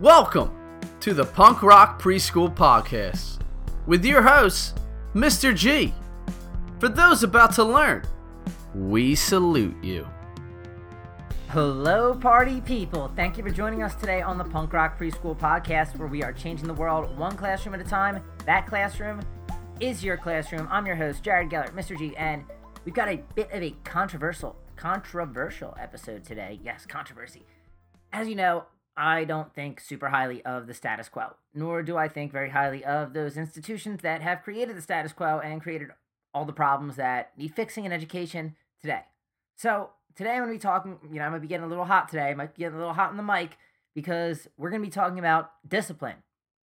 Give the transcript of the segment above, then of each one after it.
Welcome to the Punk Rock Preschool Podcast with your host, Mr. G. For those about to learn, we salute you. Hello, party people. Thank you for joining us today on the Punk Rock Preschool Podcast, where we are changing the world one classroom at a time. That classroom is your classroom. I'm your host, Jared Geller, Mr. G, and we've got a bit of a controversial, controversial episode today. Yes, controversy. As you know, I don't think super highly of the status quo, nor do I think very highly of those institutions that have created the status quo and created all the problems that need fixing in education today. So, today I'm going to be talking, you know, going to be getting a little hot today. I might be getting a little hot in the mic because we're going to be talking about discipline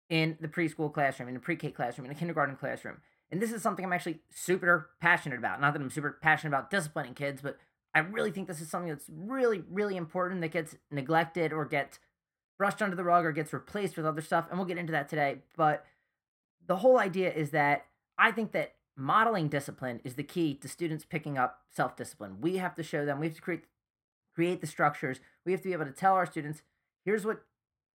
in the preschool classroom, in the pre K classroom, in the kindergarten classroom. And this is something I'm actually super passionate about. Not that I'm super passionate about disciplining kids, but I really think this is something that's really, really important that gets neglected or gets brushed under the rug or gets replaced with other stuff. And we'll get into that today. But the whole idea is that I think that modeling discipline is the key to students picking up self-discipline. We have to show them, we have to create create the structures. We have to be able to tell our students, here's what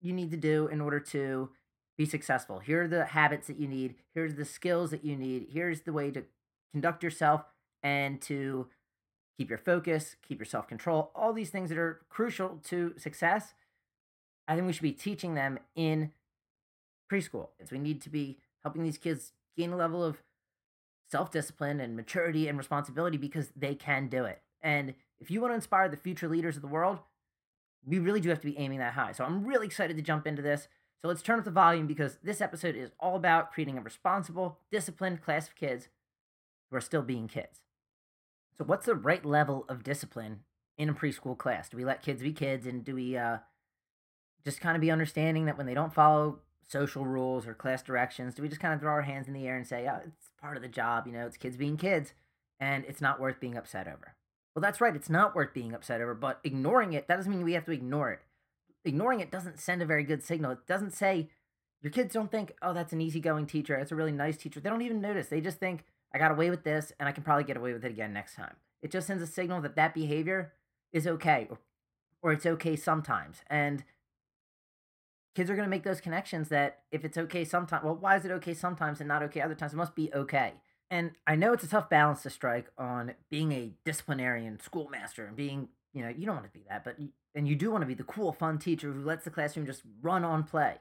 you need to do in order to be successful. Here are the habits that you need. Here's the skills that you need. Here's the way to conduct yourself and to keep your focus, keep your self control, all these things that are crucial to success. I think we should be teaching them in preschool. We need to be helping these kids gain a level of self discipline and maturity and responsibility because they can do it. And if you want to inspire the future leaders of the world, we really do have to be aiming that high. So I'm really excited to jump into this. So let's turn up the volume because this episode is all about creating a responsible, disciplined class of kids who are still being kids. So, what's the right level of discipline in a preschool class? Do we let kids be kids and do we uh, just kind of be understanding that when they don't follow social rules or class directions, do we just kind of throw our hands in the air and say, oh, it's part of the job, you know, it's kids being kids and it's not worth being upset over? Well, that's right, it's not worth being upset over, but ignoring it, that doesn't mean we have to ignore it ignoring it doesn't send a very good signal. It doesn't say your kids don't think, oh, that's an easygoing teacher. It's a really nice teacher. They don't even notice. They just think, I got away with this and I can probably get away with it again next time. It just sends a signal that that behavior is okay or, or it's okay sometimes. And kids are going to make those connections that if it's okay sometimes, well, why is it okay sometimes and not okay other times? It must be okay. And I know it's a tough balance to strike on being a disciplinarian schoolmaster and being, you know, you don't want to be that, but and you do want to be the cool, fun teacher who lets the classroom just run on play.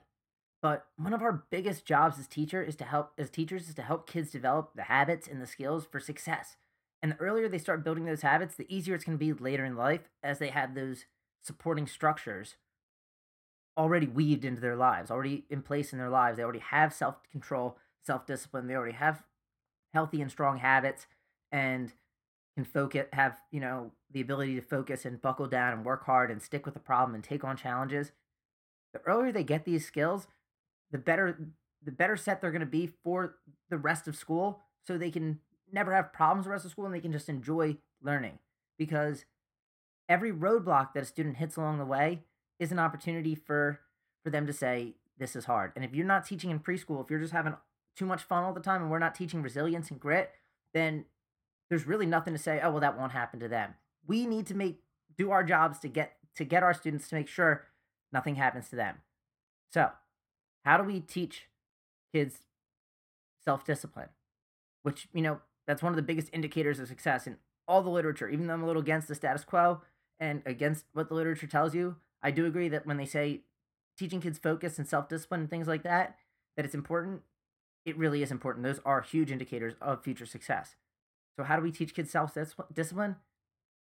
But one of our biggest jobs as teacher is to help as teachers is to help kids develop the habits and the skills for success. And the earlier they start building those habits, the easier it's going to be later in life as they have those supporting structures already weaved into their lives, already in place in their lives. They already have self-control, self-discipline. They already have healthy and strong habits and can focus have you know the ability to focus and buckle down and work hard and stick with the problem and take on challenges the earlier they get these skills the better the better set they're going to be for the rest of school so they can never have problems the rest of school and they can just enjoy learning because every roadblock that a student hits along the way is an opportunity for for them to say this is hard and if you're not teaching in preschool if you're just having too much fun all the time and we're not teaching resilience and grit then there's really nothing to say, oh well that won't happen to them. We need to make do our jobs to get to get our students to make sure nothing happens to them. So, how do we teach kids self-discipline? Which, you know, that's one of the biggest indicators of success in all the literature. Even though I'm a little against the status quo and against what the literature tells you, I do agree that when they say teaching kids focus and self-discipline and things like that, that it's important, it really is important. Those are huge indicators of future success. So, how do we teach kids self discipline?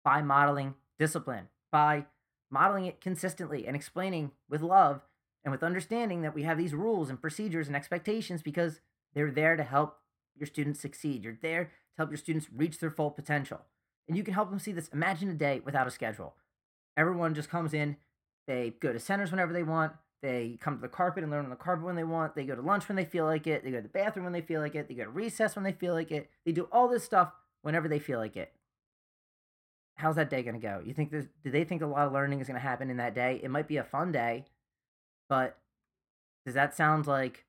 By modeling discipline, by modeling it consistently and explaining with love and with understanding that we have these rules and procedures and expectations because they're there to help your students succeed. You're there to help your students reach their full potential. And you can help them see this. Imagine a day without a schedule. Everyone just comes in, they go to centers whenever they want, they come to the carpet and learn on the carpet when they want. They go to lunch when they feel like it. They go to the bathroom when they feel like it. They go to recess when they feel like it. They do all this stuff whenever they feel like it. How's that day going to go? You think this, do they think a lot of learning is going to happen in that day? It might be a fun day, but does that sound like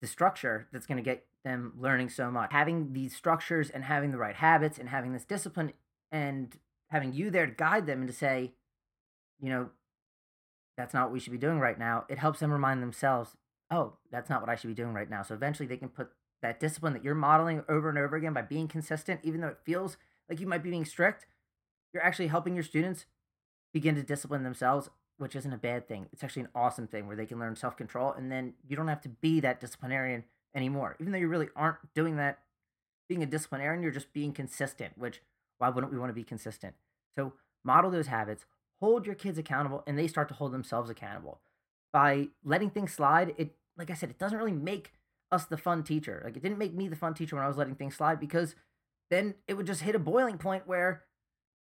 the structure that's going to get them learning so much? Having these structures and having the right habits and having this discipline and having you there to guide them and to say, you know, that's not what we should be doing right now, it helps them remind themselves, oh, that's not what I should be doing right now. So eventually they can put that discipline that you're modeling over and over again by being consistent, even though it feels like you might be being strict, you're actually helping your students begin to discipline themselves, which isn't a bad thing. It's actually an awesome thing where they can learn self control and then you don't have to be that disciplinarian anymore. Even though you really aren't doing that, being a disciplinarian, you're just being consistent, which why wouldn't we want to be consistent? So model those habits, hold your kids accountable, and they start to hold themselves accountable. By letting things slide, it like I said, it doesn't really make us the fun teacher. Like it didn't make me the fun teacher when I was letting things slide because then it would just hit a boiling point where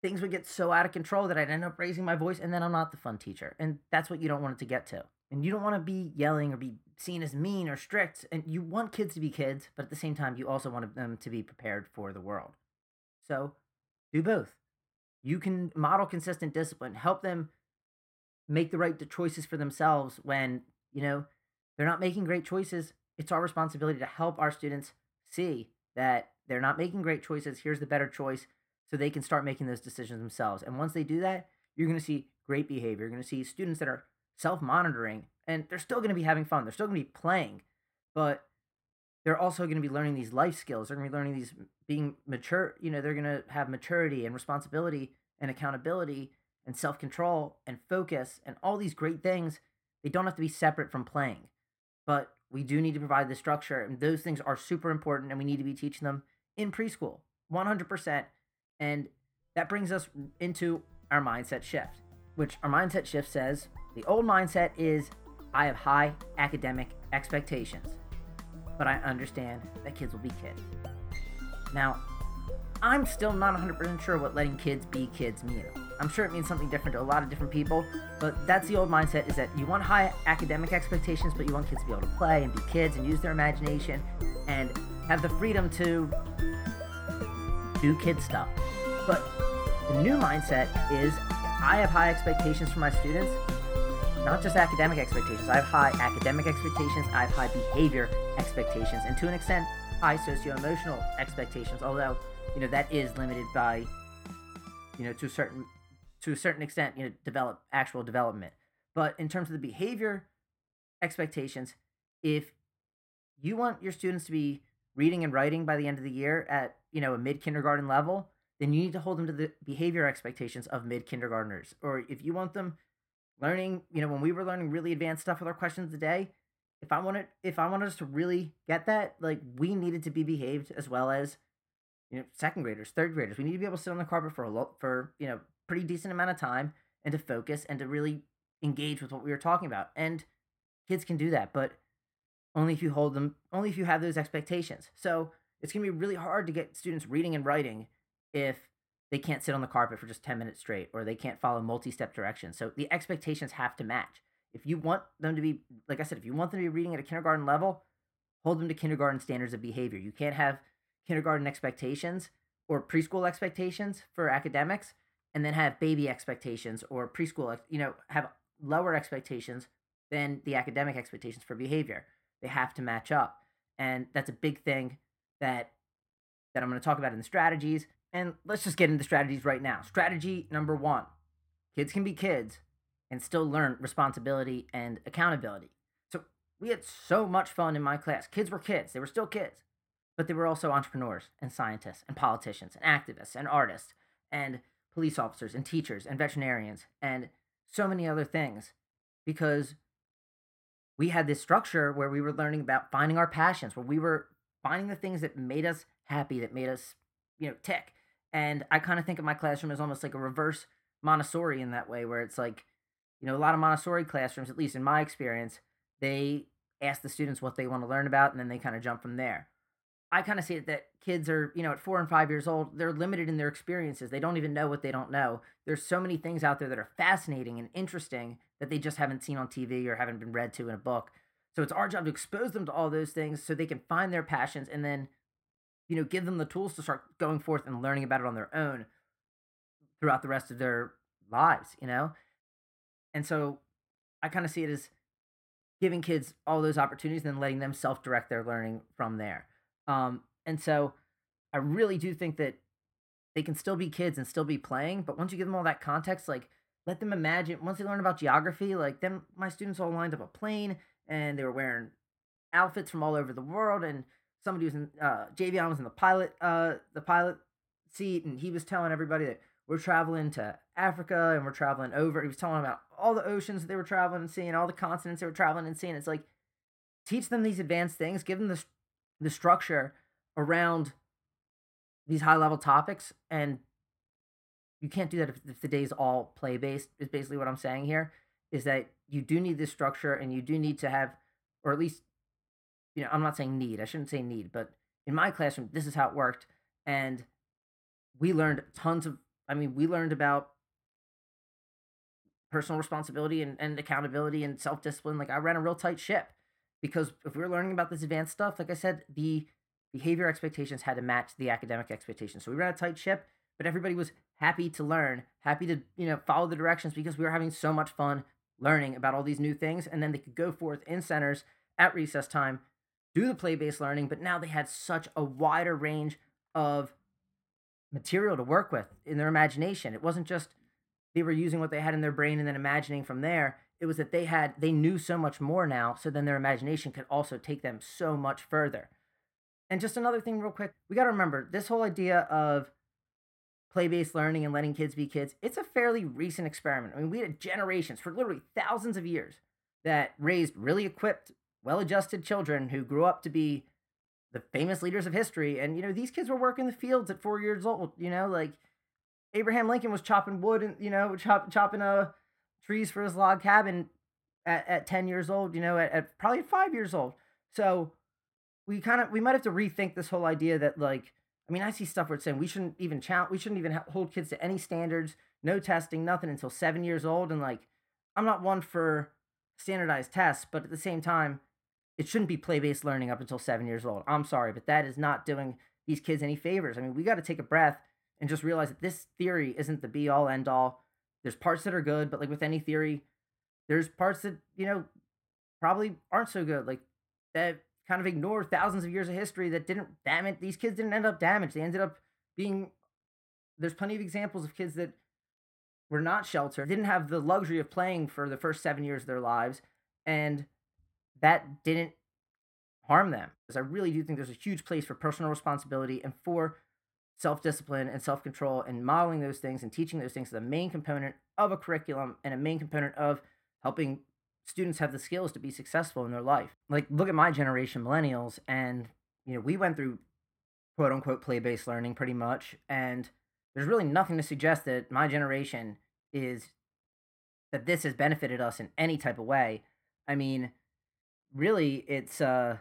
things would get so out of control that I'd end up raising my voice and then I'm not the fun teacher. And that's what you don't want it to get to. And you don't want to be yelling or be seen as mean or strict. And you want kids to be kids, but at the same time, you also want them to be prepared for the world. So do both. You can model consistent discipline, help them make the right choices for themselves when, you know, they're not making great choices. It's our responsibility to help our students see that they're not making great choices. Here's the better choice so they can start making those decisions themselves. And once they do that, you're going to see great behavior. You're going to see students that are self monitoring and they're still going to be having fun. They're still going to be playing, but they're also going to be learning these life skills. They're going to be learning these being mature. You know, they're going to have maturity and responsibility and accountability and self control and focus and all these great things. They don't have to be separate from playing, but we do need to provide the structure. And those things are super important and we need to be teaching them in preschool 100%. And that brings us into our mindset shift, which our mindset shift says the old mindset is I have high academic expectations, but I understand that kids will be kids. Now, I'm still not 100% sure what letting kids be kids means. I'm sure it means something different to a lot of different people, but that's the old mindset is that you want high academic expectations, but you want kids to be able to play and be kids and use their imagination and have the freedom to do kid stuff. But the new mindset is I have high expectations for my students, not just academic expectations. I have high academic expectations, I have high behavior expectations, and to an extent, high socio-emotional expectations. Although, you know, that is limited by, you know, to a certain to a certain extent, you know, develop actual development. But in terms of the behavior expectations, if you want your students to be reading and writing by the end of the year at you know a mid kindergarten level, then you need to hold them to the behavior expectations of mid kindergartners. Or if you want them learning, you know, when we were learning really advanced stuff with our questions of the day, if I wanted if I wanted us to really get that, like we needed to be behaved as well as you know second graders, third graders. We need to be able to sit on the carpet for a lot for you know pretty decent amount of time and to focus and to really engage with what we were talking about. And kids can do that, but only if you hold them, only if you have those expectations. So it's going to be really hard to get students reading and writing if they can't sit on the carpet for just 10 minutes straight or they can't follow multi step directions. So the expectations have to match. If you want them to be, like I said, if you want them to be reading at a kindergarten level, hold them to kindergarten standards of behavior. You can't have kindergarten expectations or preschool expectations for academics and then have baby expectations or preschool, you know, have lower expectations than the academic expectations for behavior. They have to match up. And that's a big thing that that I'm going to talk about in the strategies. And let's just get into strategies right now. Strategy number 1. Kids can be kids and still learn responsibility and accountability. So, we had so much fun in my class. Kids were kids. They were still kids. But they were also entrepreneurs and scientists and politicians and activists and artists and police officers and teachers and veterinarians and so many other things because we had this structure where we were learning about finding our passions, where we were finding the things that made us happy, that made us, you know, tick. And I kind of think of my classroom as almost like a reverse Montessori in that way, where it's like, you know, a lot of Montessori classrooms, at least in my experience, they ask the students what they want to learn about and then they kind of jump from there. I kind of see it that kids are, you know, at four and five years old, they're limited in their experiences. They don't even know what they don't know. There's so many things out there that are fascinating and interesting that they just haven't seen on TV or haven't been read to in a book. So it's our job to expose them to all those things so they can find their passions and then, you know, give them the tools to start going forth and learning about it on their own throughout the rest of their lives, you know? And so I kind of see it as giving kids all those opportunities and then letting them self direct their learning from there. Um, and so I really do think that they can still be kids and still be playing, but once you give them all that context, like let them imagine once they learn about geography, like them my students all lined up a plane and they were wearing outfits from all over the world and somebody was in uh Javion was in the pilot uh the pilot seat and he was telling everybody that we're traveling to Africa and we're traveling over. He was telling about all the oceans that they were traveling and seeing, all the continents they were traveling and seeing. It's like teach them these advanced things, give them the the structure around these high level topics, and you can't do that if, if the day's all play based. Is basically what I'm saying here. Is that you do need this structure, and you do need to have, or at least, you know, I'm not saying need. I shouldn't say need, but in my classroom, this is how it worked, and we learned tons of. I mean, we learned about personal responsibility and, and accountability and self discipline. Like I ran a real tight ship because if we were learning about this advanced stuff, like I said, the behavior expectations had to match the academic expectations. So we ran a tight ship, but everybody was happy to learn, happy to, you know, follow the directions because we were having so much fun learning about all these new things. And then they could go forth in centers at recess time, do the play based learning, but now they had such a wider range of material to work with in their imagination. It wasn't just they were using what they had in their brain and then imagining from there. It was that they had they knew so much more now, so then their imagination could also take them so much further. And just another thing, real quick, we got to remember this whole idea of play based learning and letting kids be kids, it's a fairly recent experiment. I mean, we had generations for literally thousands of years that raised really equipped, well adjusted children who grew up to be the famous leaders of history. And, you know, these kids were working the fields at four years old, you know, like Abraham Lincoln was chopping wood and, you know, chop, chopping uh, trees for his log cabin at, at 10 years old, you know, at, at probably five years old. So we kind of, we might have to rethink this whole idea that, like, I mean, I see stuff where it's saying we shouldn't even challenge, we shouldn't even hold kids to any standards, no testing, nothing until seven years old. And like, I'm not one for standardized tests, but at the same time, it shouldn't be play based learning up until seven years old. I'm sorry, but that is not doing these kids any favors. I mean, we got to take a breath and just realize that this theory isn't the be all end all. There's parts that are good, but like with any theory, there's parts that, you know, probably aren't so good. Like that kind of ignore thousands of years of history that didn't damage these kids didn't end up damaged. They ended up being there's plenty of examples of kids that were not sheltered, didn't have the luxury of playing for the first seven years of their lives, and that didn't harm them. Because I really do think there's a huge place for personal responsibility and for self discipline and self control and modeling those things and teaching those things is a main component of a curriculum and a main component of helping students have the skills to be successful in their life. Like, look at my generation, millennials, and you know, we went through quote unquote play based learning pretty much, and there's really nothing to suggest that my generation is that this has benefited us in any type of way. I mean, really it's uh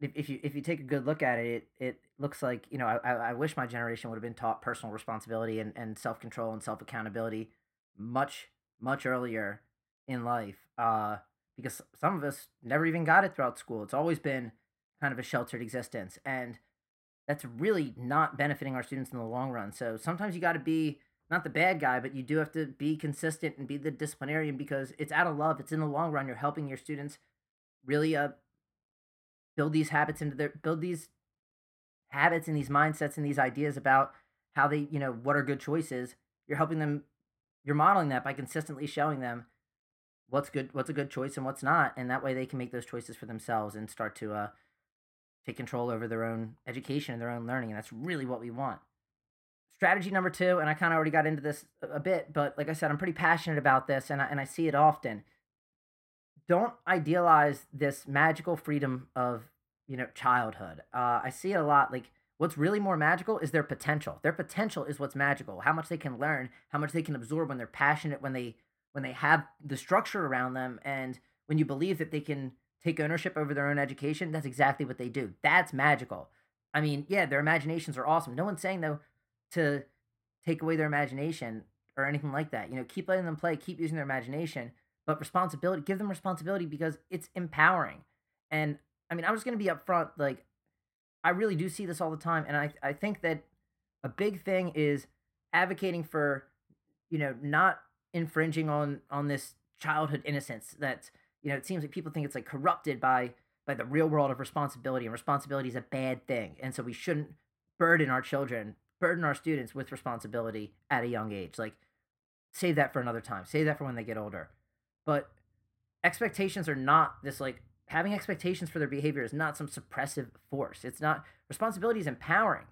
if, if you if you take a good look at it, it, it looks like you know I, I wish my generation would have been taught personal responsibility and, and self control and self accountability much much earlier in life. Uh, because some of us never even got it throughout school. It's always been kind of a sheltered existence, and that's really not benefiting our students in the long run. So sometimes you got to be not the bad guy, but you do have to be consistent and be the disciplinarian because it's out of love. It's in the long run. You're helping your students really uh build these habits into their build these habits and these mindsets and these ideas about how they, you know, what are good choices. You're helping them you're modeling that by consistently showing them what's good what's a good choice and what's not and that way they can make those choices for themselves and start to uh take control over their own education and their own learning and that's really what we want strategy number two, and I kind of already got into this a bit, but like I said, I'm pretty passionate about this, and I, and I see it often. Don't idealize this magical freedom of you know childhood. Uh, I see it a lot. Like what's really more magical is their potential. Their potential is what's magical. How much they can learn, how much they can absorb when they're passionate, when they when they have the structure around them, and when you believe that they can take ownership over their own education. That's exactly what they do. That's magical. I mean, yeah, their imaginations are awesome. No one's saying though to take away their imagination or anything like that. You know, keep letting them play, keep using their imagination, but responsibility, give them responsibility because it's empowering. And I mean, I'm just going to be upfront. Like, I really do see this all the time. And I, I think that a big thing is advocating for, you know, not infringing on, on this childhood innocence that, you know, it seems like people think it's like corrupted by, by the real world of responsibility and responsibility is a bad thing. And so we shouldn't burden our children burden our students with responsibility at a young age. Like save that for another time. Save that for when they get older. But expectations are not this like having expectations for their behavior is not some suppressive force. It's not responsibility is empowering.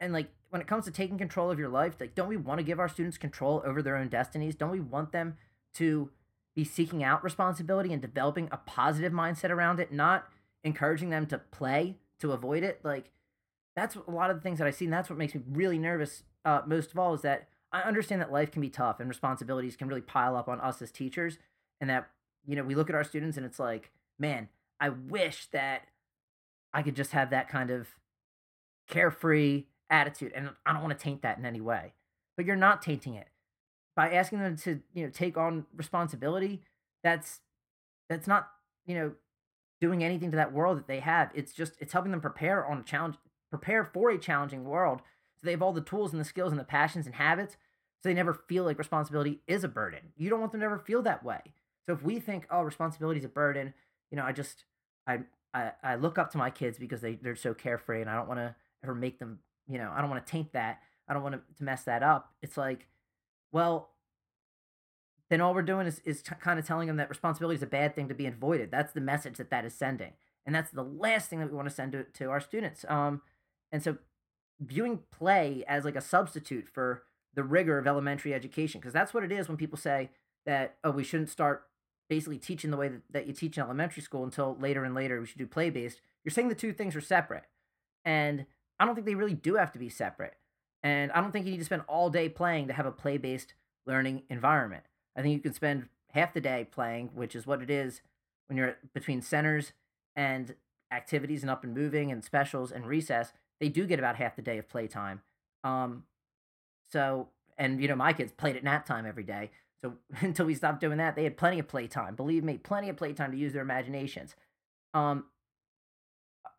And like when it comes to taking control of your life, like don't we want to give our students control over their own destinies? Don't we want them to be seeking out responsibility and developing a positive mindset around it, not encouraging them to play to avoid it? Like that's a lot of the things that I see, and that's what makes me really nervous. Uh, most of all, is that I understand that life can be tough and responsibilities can really pile up on us as teachers, and that you know we look at our students and it's like, man, I wish that I could just have that kind of carefree attitude, and I don't want to taint that in any way. But you're not tainting it by asking them to you know take on responsibility. That's that's not you know doing anything to that world that they have. It's just it's helping them prepare on a challenge prepare for a challenging world so they have all the tools and the skills and the passions and habits so they never feel like responsibility is a burden. You don't want them to ever feel that way. So if we think, oh, responsibility is a burden, you know, I just I I, I look up to my kids because they, they're so carefree and I don't want to ever make them, you know, I don't want to taint that. I don't want to, mess that up. It's like, well, then all we're doing is, is t- kind of telling them that responsibility is a bad thing to be avoided. That's the message that that is sending. And that's the last thing that we want to send to, to our students. Um, and so viewing play as like a substitute for the rigor of elementary education, because that's what it is when people say that, oh, we shouldn't start basically teaching the way that, that you teach in elementary school until later and later we should do play based. You're saying the two things are separate. And I don't think they really do have to be separate. And I don't think you need to spend all day playing to have a play based learning environment. I think you can spend half the day playing, which is what it is when you're between centers and activities and up and moving and specials and recess they do get about half the day of playtime. Um, so, and you know, my kids played at nap time every day. So until we stopped doing that, they had plenty of playtime. Believe me, plenty of playtime to use their imaginations. Um,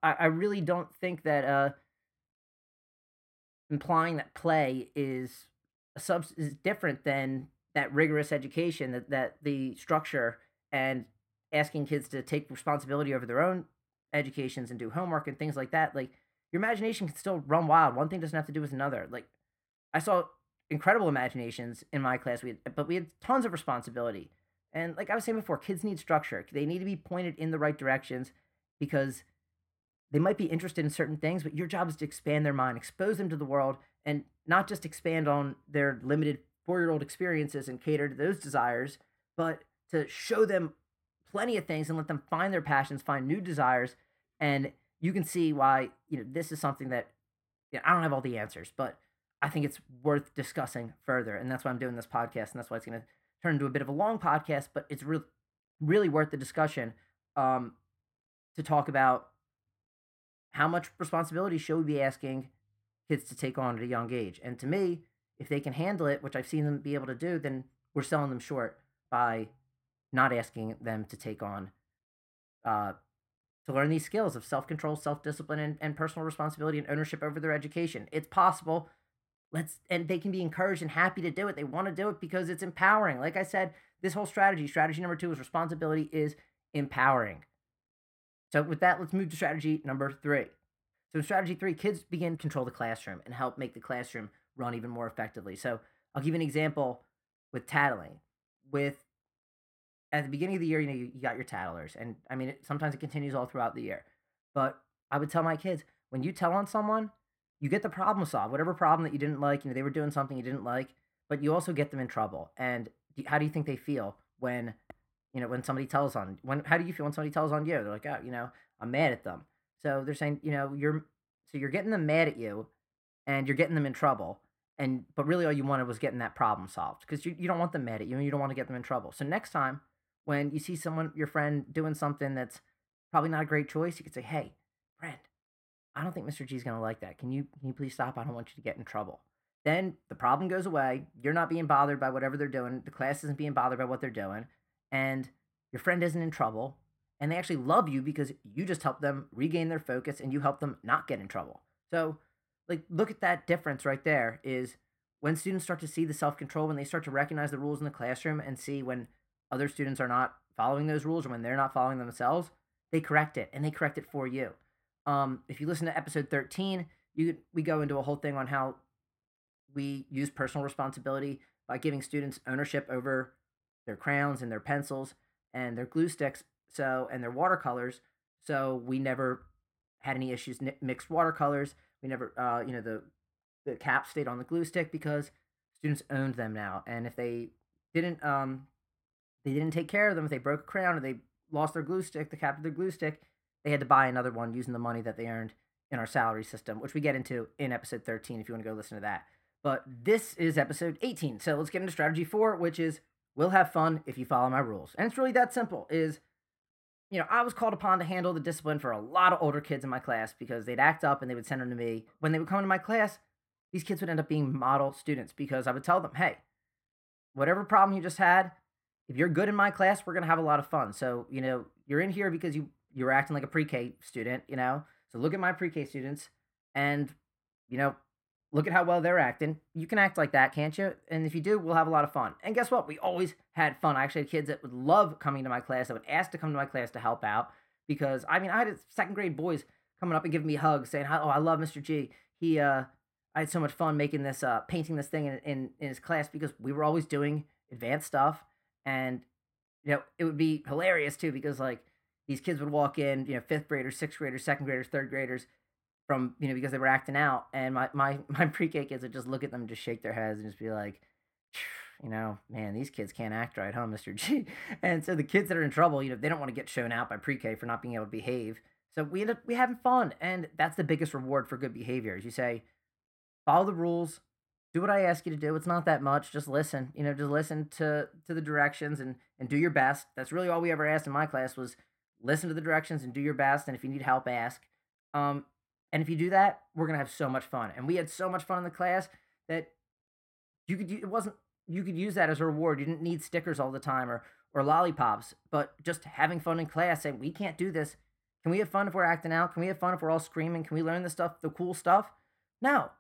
I, I really don't think that uh, implying that play is a sub is different than that rigorous education that, that the structure and asking kids to take responsibility over their own educations and do homework and things like that like your imagination can still run wild. One thing doesn't have to do with another. Like I saw incredible imaginations in my class, we had, but we had tons of responsibility. And like I was saying before, kids need structure. They need to be pointed in the right directions because they might be interested in certain things, but your job is to expand their mind, expose them to the world, and not just expand on their limited four year old experiences and cater to those desires, but to show them plenty of things and let them find their passions, find new desires, and you can see why you know this is something that you know, I don't have all the answers, but I think it's worth discussing further, and that's why I'm doing this podcast, and that's why it's going to turn into a bit of a long podcast, but it's really really worth the discussion um, to talk about how much responsibility should we be asking kids to take on at a young age, and to me, if they can handle it, which I've seen them be able to do, then we're selling them short by not asking them to take on uh, to learn these skills of self control, self discipline, and, and personal responsibility and ownership over their education. It's possible. Let's and they can be encouraged and happy to do it. They want to do it because it's empowering. Like I said, this whole strategy, strategy number two is responsibility is empowering. So with that, let's move to strategy number three. So in strategy three, kids begin control the classroom and help make the classroom run even more effectively. So I'll give you an example with tattling. With at the beginning of the year, you know, you, you got your tattlers, and I mean, it, sometimes it continues all throughout the year. But I would tell my kids when you tell on someone, you get the problem solved. Whatever problem that you didn't like, you know, they were doing something you didn't like, but you also get them in trouble. And how do you think they feel when, you know, when somebody tells on when? How do you feel when somebody tells on you? They're like, oh, you know, I'm mad at them. So they're saying, you know, you're so you're getting them mad at you, and you're getting them in trouble. And but really, all you wanted was getting that problem solved because you, you don't want them mad at you and you don't want to get them in trouble. So next time when you see someone, your friend, doing something that's probably not a great choice, you could say, "Hey, friend, I don't think Mr. G's going to like that. Can you can you please stop? I don't want you to get in trouble." Then the problem goes away. You're not being bothered by whatever they're doing. The class isn't being bothered by what they're doing, and your friend isn't in trouble. And they actually love you because you just help them regain their focus and you help them not get in trouble. So, like, look at that difference right there. Is when students start to see the self control, when they start to recognize the rules in the classroom and see when other students are not following those rules or when they're not following themselves, they correct it and they correct it for you. Um, if you listen to episode 13, you we go into a whole thing on how we use personal responsibility by giving students ownership over their crayons and their pencils and their glue sticks so and their watercolors. So we never had any issues mixed watercolors. We never uh, you know the the cap stayed on the glue stick because students owned them now. And if they didn't um they didn't take care of them if they broke a crown or they lost their glue stick the cap of their glue stick they had to buy another one using the money that they earned in our salary system which we get into in episode 13 if you want to go listen to that but this is episode 18. So let's get into strategy four, which is we'll have fun if you follow my rules. And it's really that simple is, you know, I was called upon to handle the discipline for a lot of older kids in my class because they'd act up and they would send them to me. When they would come to my class, these kids would end up being model students because I would tell them, hey, whatever problem you just had, if you're good in my class, we're gonna have a lot of fun. So, you know, you're in here because you you're acting like a pre-K student, you know. So look at my pre-K students and you know, Look at how well they're acting. You can act like that, can't you? And if you do, we'll have a lot of fun. And guess what? We always had fun. I actually had kids that would love coming to my class, that would ask to come to my class to help out. Because I mean, I had second grade boys coming up and giving me hugs, saying, "Oh, I love Mr. G. He, uh, I had so much fun making this, uh, painting this thing in, in in his class because we were always doing advanced stuff, and you know, it would be hilarious too because like these kids would walk in, you know, fifth graders, sixth graders, second graders, third graders, from you know because they were acting out, and my my my pre-K kids would just look at them, and just shake their heads, and just be like, you know, man, these kids can't act right, huh, Mister G? And so the kids that are in trouble, you know, they don't want to get shown out by pre-K for not being able to behave. So we end up we having fun, and that's the biggest reward for good behavior. Is you say, follow the rules, do what I ask you to do. It's not that much. Just listen. You know, just listen to to the directions and and do your best. That's really all we ever asked in my class was listen to the directions and do your best. And if you need help, ask. Um, and if you do that, we're gonna have so much fun. And we had so much fun in the class that you could it wasn't you could use that as a reward. You didn't need stickers all the time or or lollipops, but just having fun in class. Saying we can't do this. Can we have fun if we're acting out? Can we have fun if we're all screaming? Can we learn the stuff, the cool stuff? No.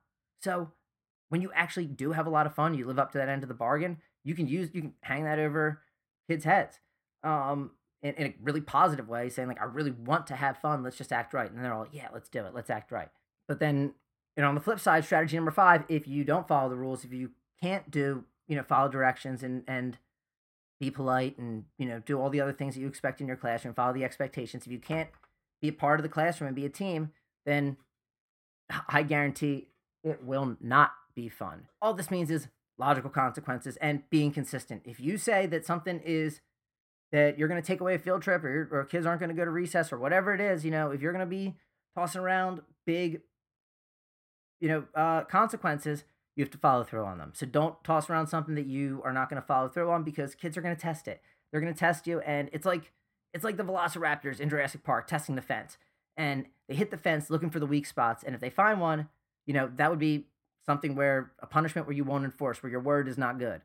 So when you actually do have a lot of fun, you live up to that end of the bargain. You can use you can hang that over kids' heads. Um, in, in a really positive way, saying like, I really want to have fun. Let's just act right. And they're all, yeah, let's do it. Let's act right. But then, you know, on the flip side, strategy number five, if you don't follow the rules, if you can't do, you know, follow directions and, and be polite and, you know, do all the other things that you expect in your classroom, follow the expectations. If you can't be a part of the classroom and be a team, then I guarantee it will not be fun. All this means is logical consequences and being consistent. If you say that something is that you're going to take away a field trip or, or kids aren't going to go to recess or whatever it is, you know, if you're going to be tossing around big, you know, uh, consequences, you have to follow through on them. So don't toss around something that you are not going to follow through on because kids are going to test it. They're going to test you, and it's like it's like the Velociraptors in Jurassic Park testing the fence, and they hit the fence looking for the weak spots, and if they find one, you know that would be something where a punishment where you won't enforce, where your word is not good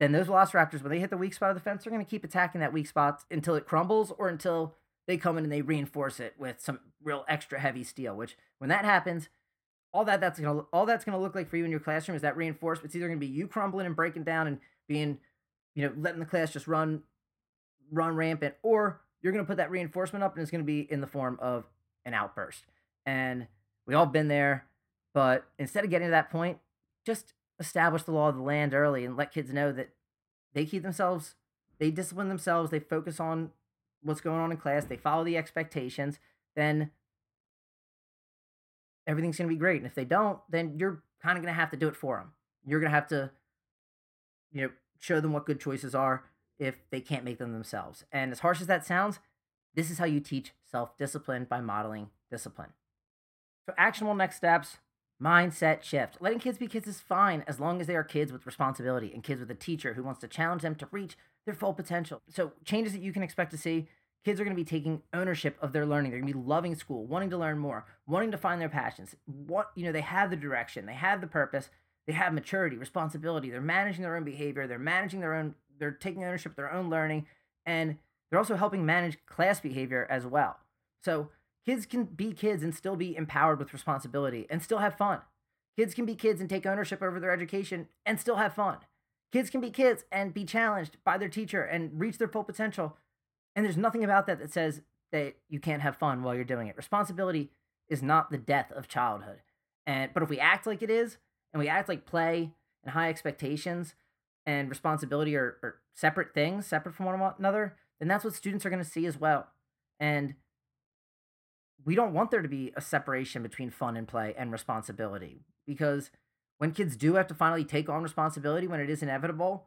then those Velociraptors, when they hit the weak spot of the fence, they're going to keep attacking that weak spot until it crumbles or until they come in and they reinforce it with some real extra heavy steel. Which, when that happens, all that that's gonna all that's gonna look like for you in your classroom is that reinforcement. It's either gonna be you crumbling and breaking down and being, you know, letting the class just run, run rampant, or you're gonna put that reinforcement up and it's gonna be in the form of an outburst. And we all been there, but instead of getting to that point, just establish the law of the land early and let kids know that they keep themselves, they discipline themselves, they focus on what's going on in class, they follow the expectations, then everything's going to be great. And if they don't, then you're kind of going to have to do it for them. You're going to have to, you know, show them what good choices are if they can't make them themselves. And as harsh as that sounds, this is how you teach self discipline by modeling discipline. So, actionable next steps Mindset shift. Letting kids be kids is fine as long as they are kids with responsibility and kids with a teacher who wants to challenge them to reach their full potential. So, changes that you can expect to see kids are going to be taking ownership of their learning. They're going to be loving school, wanting to learn more, wanting to find their passions. What, you know, they have the direction, they have the purpose, they have maturity, responsibility. They're managing their own behavior, they're managing their own, they're taking ownership of their own learning, and they're also helping manage class behavior as well. So, Kids can be kids and still be empowered with responsibility and still have fun. Kids can be kids and take ownership over their education and still have fun. Kids can be kids and be challenged by their teacher and reach their full potential. And there's nothing about that that says that you can't have fun while you're doing it. Responsibility is not the death of childhood. And but if we act like it is and we act like play and high expectations and responsibility are, are separate things, separate from one another, then that's what students are going to see as well. And we don't want there to be a separation between fun and play and responsibility because when kids do have to finally take on responsibility when it is inevitable,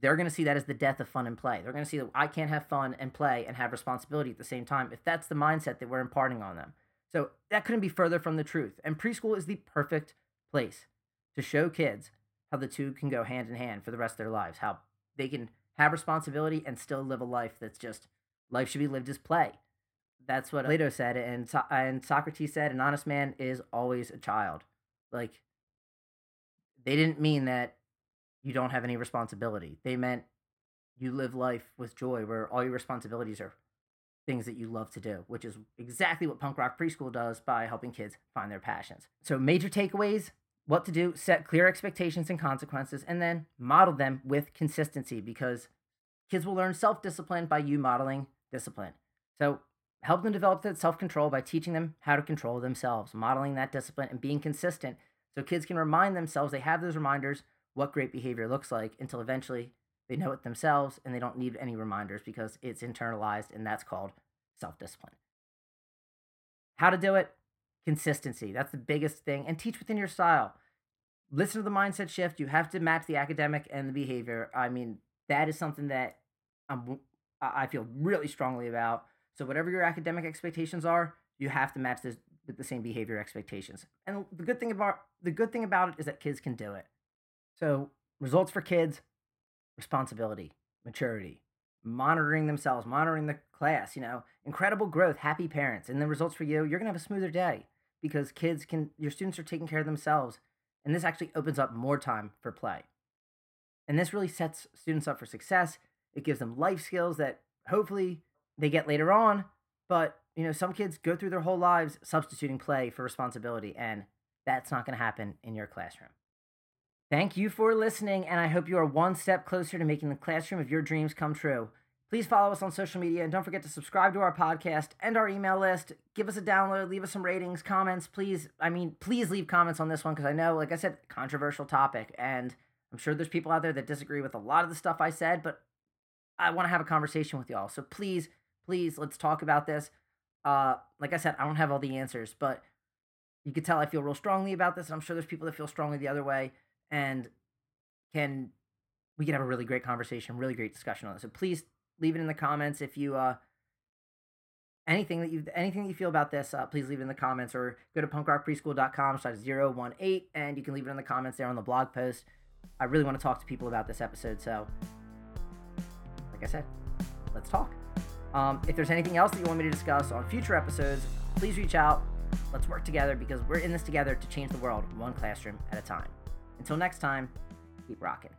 they're going to see that as the death of fun and play. They're going to see that I can't have fun and play and have responsibility at the same time if that's the mindset that we're imparting on them. So that couldn't be further from the truth. And preschool is the perfect place to show kids how the two can go hand in hand for the rest of their lives, how they can have responsibility and still live a life that's just life should be lived as play. That's what Plato said, and and Socrates said, an honest man is always a child. Like they didn't mean that you don't have any responsibility. They meant you live life with joy, where all your responsibilities are things that you love to do, which is exactly what Punk Rock Preschool does by helping kids find their passions. So, major takeaways what to do, set clear expectations and consequences, and then model them with consistency because kids will learn self discipline by you modeling discipline. So, help them develop that self control by teaching them how to control themselves, modeling that discipline, and being consistent so kids can remind themselves they have those reminders what great behavior looks like until eventually they know it themselves and they don't need any reminders because it's internalized and that's called self discipline. How to do it? Consistency. That's the biggest thing. And teach within your style. Listen to the mindset shift. You have to match the academic and the behavior. I mean, that is something that I'm, I feel really strongly about. So, whatever your academic expectations are, you have to match this with the same behavior expectations. And the good thing about the good thing about it is that kids can do it. So, results for kids, responsibility, maturity, monitoring themselves, monitoring the class, you know, incredible growth, happy parents. And the results for you, you're going to have a smoother day because kids can your students are taking care of themselves and this actually opens up more time for play. And this really sets students up for success. It gives them life skills that hopefully they get later on, but you know, some kids go through their whole lives substituting play for responsibility, and that's not going to happen in your classroom. Thank you for listening, and I hope you are one step closer to making the classroom of your dreams come true. Please follow us on social media and don't forget to subscribe to our podcast and our email list. Give us a download, leave us some ratings, comments, please. I mean, please leave comments on this one because I know, like I said, controversial topic, and I'm sure there's people out there that disagree with a lot of the stuff I said, but I want to have a conversation with y'all. So please, please, let's talk about this. Uh, like I said, I don't have all the answers, but you can tell I feel real strongly about this. And I'm sure there's people that feel strongly the other way, and can we can have a really great conversation, really great discussion on this. So please leave it in the comments if you uh anything that you anything that you feel about this. Uh, please leave it in the comments or go to punkrockpreschool.com slash 018 and you can leave it in the comments there on the blog post. I really want to talk to people about this episode, so like I said, let's talk. Um, if there's anything else that you want me to discuss on future episodes, please reach out. Let's work together because we're in this together to change the world one classroom at a time. Until next time, keep rocking.